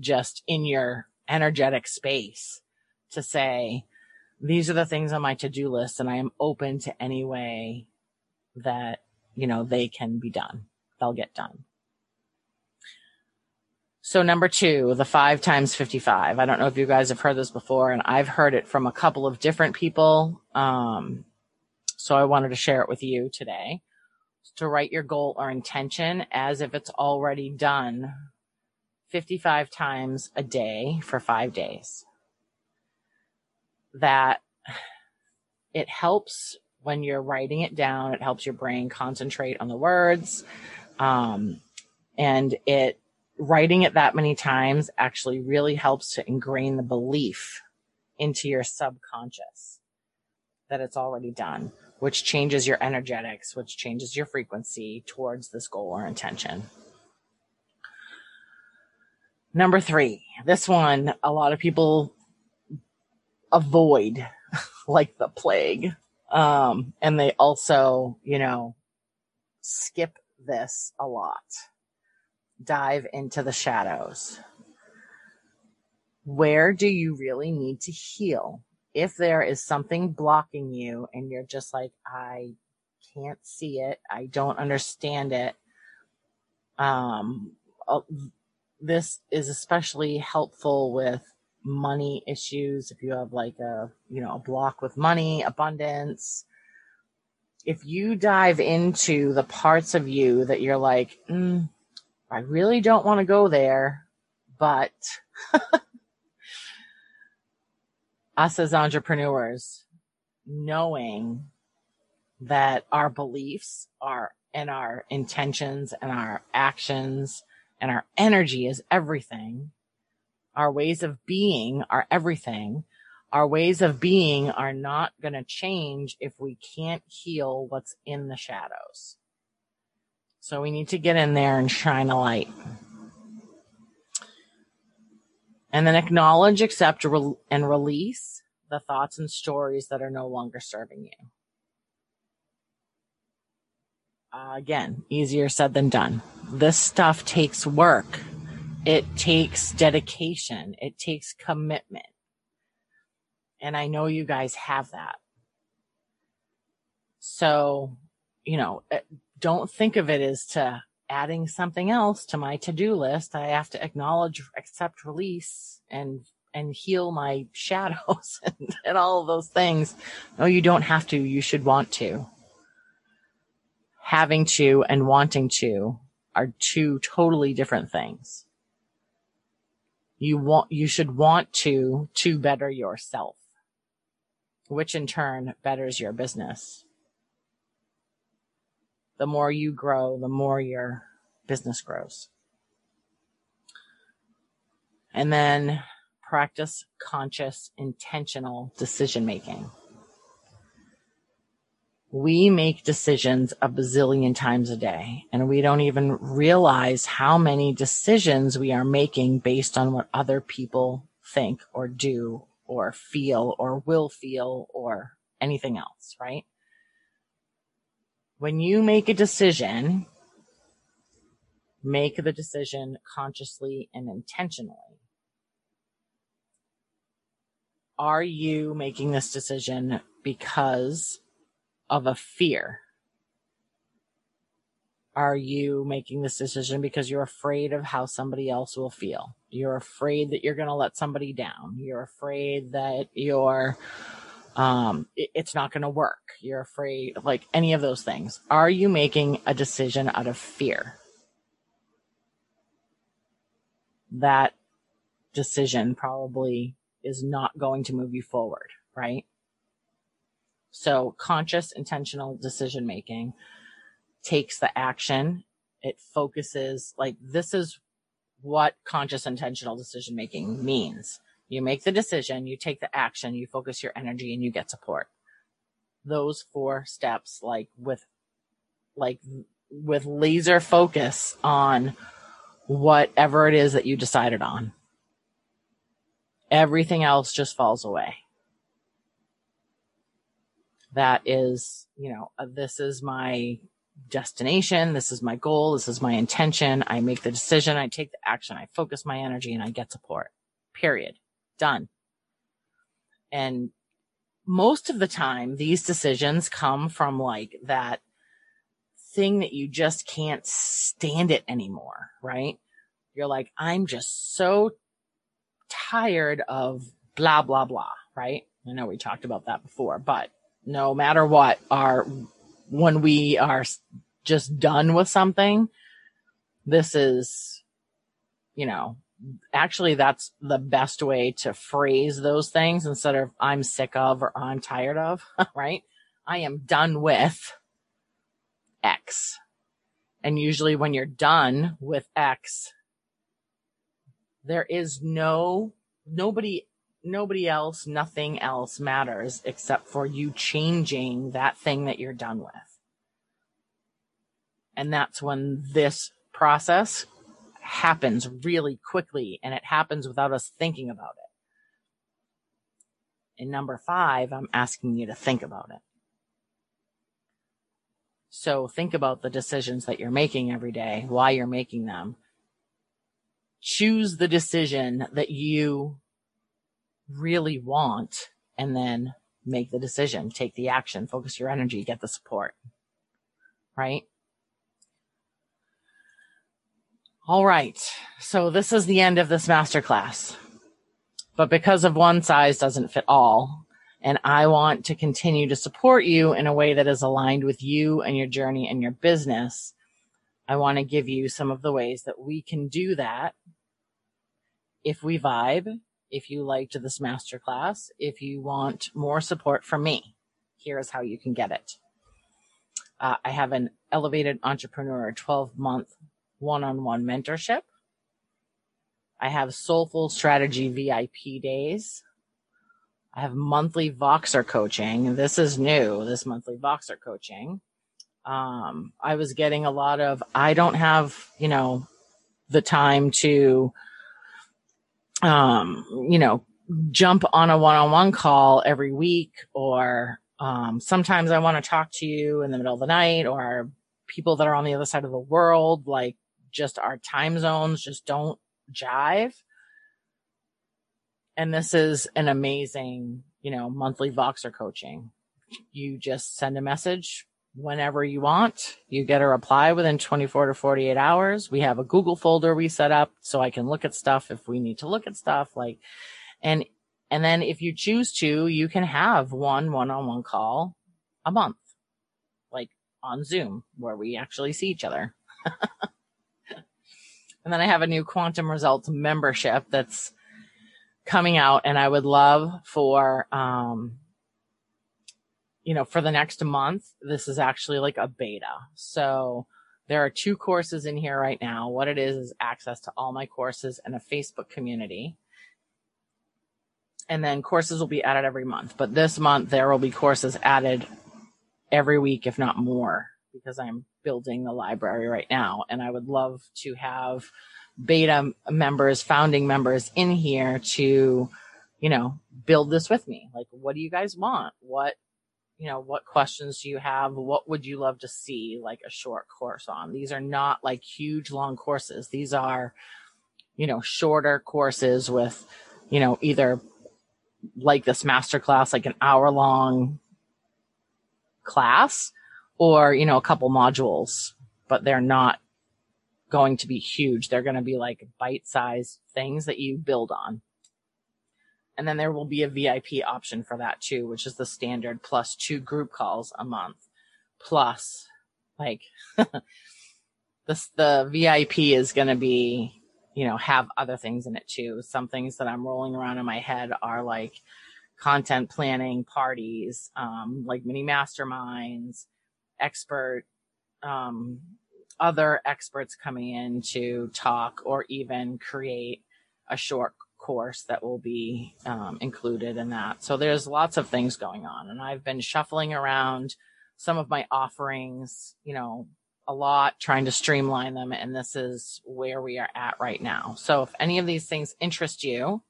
just in your energetic space to say, these are the things on my to-do list and I am open to any way that, you know, they can be done. They'll get done. So number two, the five times 55. I don't know if you guys have heard this before and I've heard it from a couple of different people. Um, so I wanted to share it with you today to write your goal or intention as if it's already done 55 times a day for five days. That it helps when you're writing it down. It helps your brain concentrate on the words. Um, and it writing it that many times actually really helps to ingrain the belief into your subconscious that it's already done. which changes your energetics, which changes your frequency towards this goal or intention. Number three, this one, a lot of people avoid like the plague. Um, and they also, you know, skip this a lot. Dive into the shadows. Where do you really need to heal? If there is something blocking you and you're just like, I can't see it, I don't understand it. Um, uh, this is especially helpful with money issues. If you have like a, you know, a block with money, abundance, if you dive into the parts of you that you're like, mm, I really don't want to go there, but us as entrepreneurs, knowing that our beliefs are and our intentions and our actions and our energy is everything. Our ways of being are everything our ways of being are not going to change if we can't heal what's in the shadows. So we need to get in there and shine a light. And then acknowledge, accept, and release the thoughts and stories that are no longer serving you. Uh, again, easier said than done. This stuff takes work. It takes dedication. It takes commitment. And I know you guys have that. So, you know, eh, don't think of it as to adding something else to my to-do list. I have to acknowledge, accept, release and and heal my shadows and, and all of those things. No, you don't have to. You should want to. Having to and wanting to are two totally different things. You want, you should want to, to better yourself which in turn betters your business. The more you grow, the more your business grows. And then practice conscious, intentional decision making. We make decisions a bazillion times a day, and we don't even realize how many decisions we are making based on what other people think or do or feel or will feel or anything else, right? When you make a decision, make the decision consciously and intentionally. Are you making this decision because of a fear? Are you making this decision because you're afraid of how somebody else will feel? You're afraid that you're going to let somebody down. You're afraid that you're, um, it, it's not going to work. You're afraid, like any of those things. Are you making a decision out of fear? That decision probably is not going to move you forward, right? So conscious, intentional decision making takes the action. It focuses like this is what conscious intentional decision making means. You make the decision, you take the action, you focus your energy and you get support. Those four steps, like with, like with laser focus on whatever it is that you decided on. Everything else just falls away. That is, you know, uh, this is my destination. This is my goal. This is my intention. I make the decision. I take the action. I focus my energy and I get support. Period. Done. And most of the time, these decisions come from like that thing that you just can't stand it anymore, right? You're like, I'm just so tired of blah, blah, blah, right? I know we talked about that before, but no matter what, our when we are just done with something, this is, you know, actually that's the best way to phrase those things instead of I'm sick of or I'm tired of, right? I am done with X. And usually when you're done with X, there is no, nobody nobody else, nothing else matters except for you changing that thing that you're done with. And that's when this process happens really quickly and it happens without us thinking about it. In number five, I'm asking you to think about it. So think about the decisions that you're making every day, why you're making them. Choose the decision that you really want and then make the decision, take the action, focus your energy, get the support. Right? All right. So this is the end of this masterclass. But because of one size doesn't fit all, and I want to continue to support you in a way that is aligned with you and your journey and your business, I want to give you some of the ways that we can do that if we vibe, if you liked this masterclass, if you want more support from me. Here is how you can get it. Uh, I have an elevated entrepreneur 12 month one-on-one mentorship. I have Soulful Strategy VIP days. I have monthly Voxer coaching. This is new, this monthly Voxer coaching. Um, I was getting a lot of, I don't have, you know, the time to, um, you know, jump on a one-on-one call every week or, um, sometimes I want to talk to you in the middle of the night or people that are on the other side of the world, like just our time zones just don't jive. And this is an amazing, you know, monthly Voxer coaching. You just send a message whenever you want. You get a reply within 24 to 48 hours. We have a Google folder we set up so I can look at stuff if we need to look at stuff like, and, and then if you choose to, you can have one one-on-one call a month, like on Zoom where we actually see each other. And then I have a new quantum results membership that's coming out and I would love for, um, you know, for the next month, this is actually like a beta. So there are two courses in here right now. What it is is access to all my courses and a Facebook community. And then courses will be added every month, but this month there will be courses added every week, if not more, because I'm building the library right now. And I would love to have beta members, founding members in here to, you know, build this with me. Like, what do you guys want? What, you know, what questions do you have? What would you love to see like a short course on? These are not like huge long courses. These are, you know, shorter courses with, you know, either like this masterclass, like an hour long class or, you know, a couple modules, but they're not going to be huge. They're going to be like bite sized things that you build on. And then there will be a VIP option for that too, which is the standard plus two group calls a month. Plus, like, this, the VIP is going to be, you know, have other things in it too. Some things that I'm rolling around in my head are like content planning parties, um, like mini masterminds, expert um, other experts coming in to talk or even create a short course that will be um, included in that. So there's lots of things going on, and I've been shuffling around some of my offerings, you know, a lot, trying to streamline them, and this is where we are at right now. So if any of these things interest you,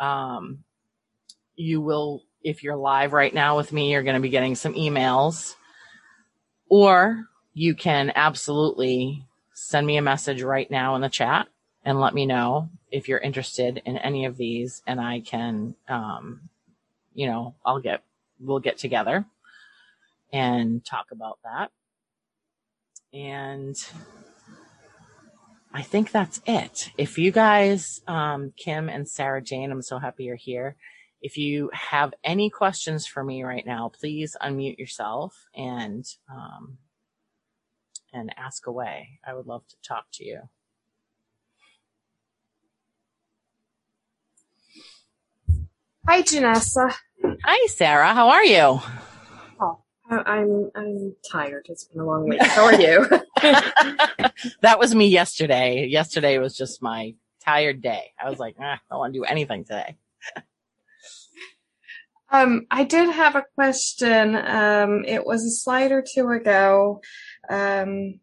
um, you will, if you're live right now with me, you're going to be getting some emails or you can absolutely send me a message right now in the chat and let me know if you're interested in any of these and I can, um, you know, I'll get, we'll get together and talk about that. And I think that's it. If you guys, um, Kim and Sarah Jane, I'm so happy you're here. If you have any questions for me right now, please unmute yourself and um, and ask away. I would love to talk to you. Hi, Janessa. Hi, Sarah. How are you? Oh, I'm I'm tired. It's been a long week. How are you? that was me yesterday. Yesterday was just my tired day. I was like, I don't want to do anything today. Um, I did have a question. Um, it was a slide or two ago. Um,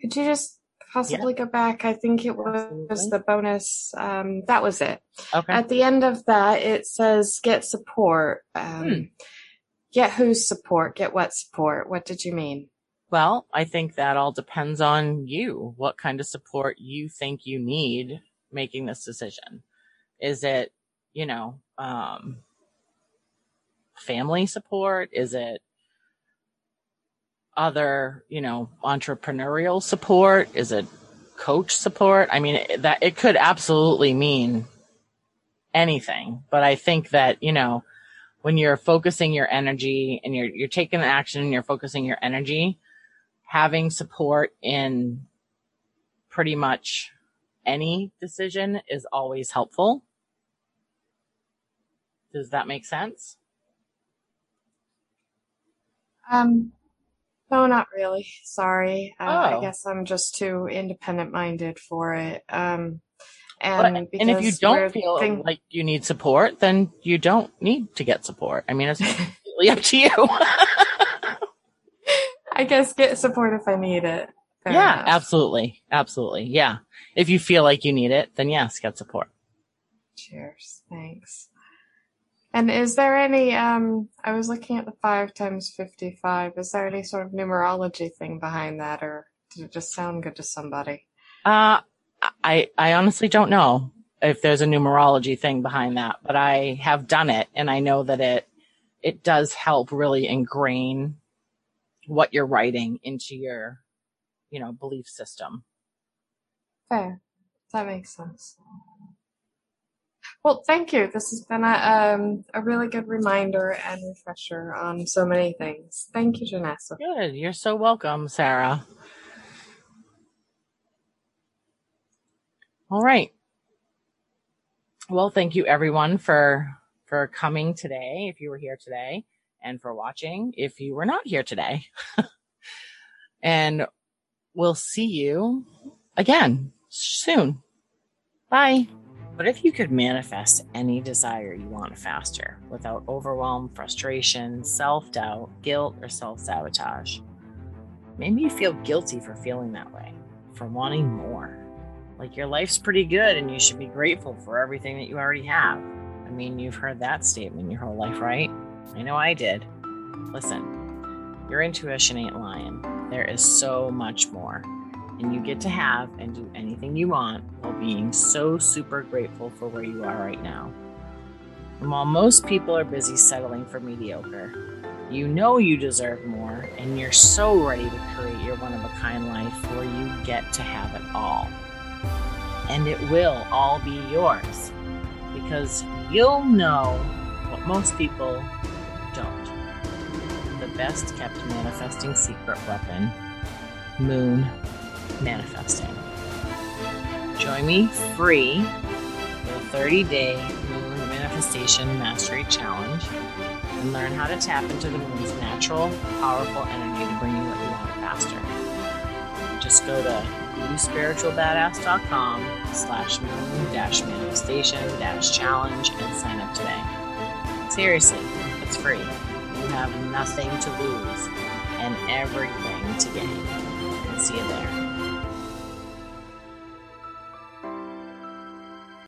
could you just possibly go back? I think it was Absolutely. the bonus. Um, that was it. Okay. At the end of that, it says get support. Um, Hmm. Get whose support? Get what support? What did you mean? Well, I think that all depends on you. What kind of support you think you need making this decision? Is it, you know, um, family support? Is it other, you know, entrepreneurial support? Is it coach support? I mean, that it could absolutely mean anything, but I think that, you know, when you're focusing your energy and you're, you're taking action and you're focusing your energy, having support in pretty much any decision is always helpful. Does that make sense? Um, no, not really. Sorry. Uh, I Oh. guess I'm just too independent minded for it. Um, But- and and if you don't feel think- like you need support, then you don't need to get support. I mean, it's completely up to you. I guess get support if I need it. Fair yeah, enough. absolutely. Absolutely. Yeah. If you feel like you need it, then yes, get support. Cheers. Thanks. And is there any, um, I was looking at the five times 55. Is there any sort of numerology thing behind that or did it just sound good to somebody? Uh, I, I honestly don't know if there's a numerology thing behind that, but I have done it and I know that it, it does help really ingrain what you're writing into your, you know, belief system. Fair. That makes sense. Well, thank you. This has been a, um, a really good reminder and refresher on so many things. Thank you, Janessa. Good. You're so welcome, Sarah. All right. Well, thank you everyone for for coming today if you were here today and for watching if you were not here today. and we'll see you again soon. Bye. But if you could manifest any desire you want faster without overwhelm, frustration, self doubt, guilt, or self sabotage, maybe you feel guilty for feeling that way, for wanting more. Like your life's pretty good and you should be grateful for everything that you already have. I mean, you've heard that statement your whole life, right? I know I did. Listen, your intuition ain't lying. There is so much more and you get to have and do anything you want while being so super grateful for where you are right now. And while most people are busy settling for mediocre, you know you deserve more and you're so ready to create your one of a kind life where you get to have it all. And it will all be yours because you'll know what most people don't. The best kept manifesting secret weapon, moon manifesting. Join me free for a 30 day moon manifestation mastery challenge and learn how to tap into the moon's natural, powerful energy to bring you what you want faster. Just go to spiritualbadass.com slash moon dash manifestation dash challenge and sign up today. Seriously, it's free. You have nothing to lose and everything to gain. See you there.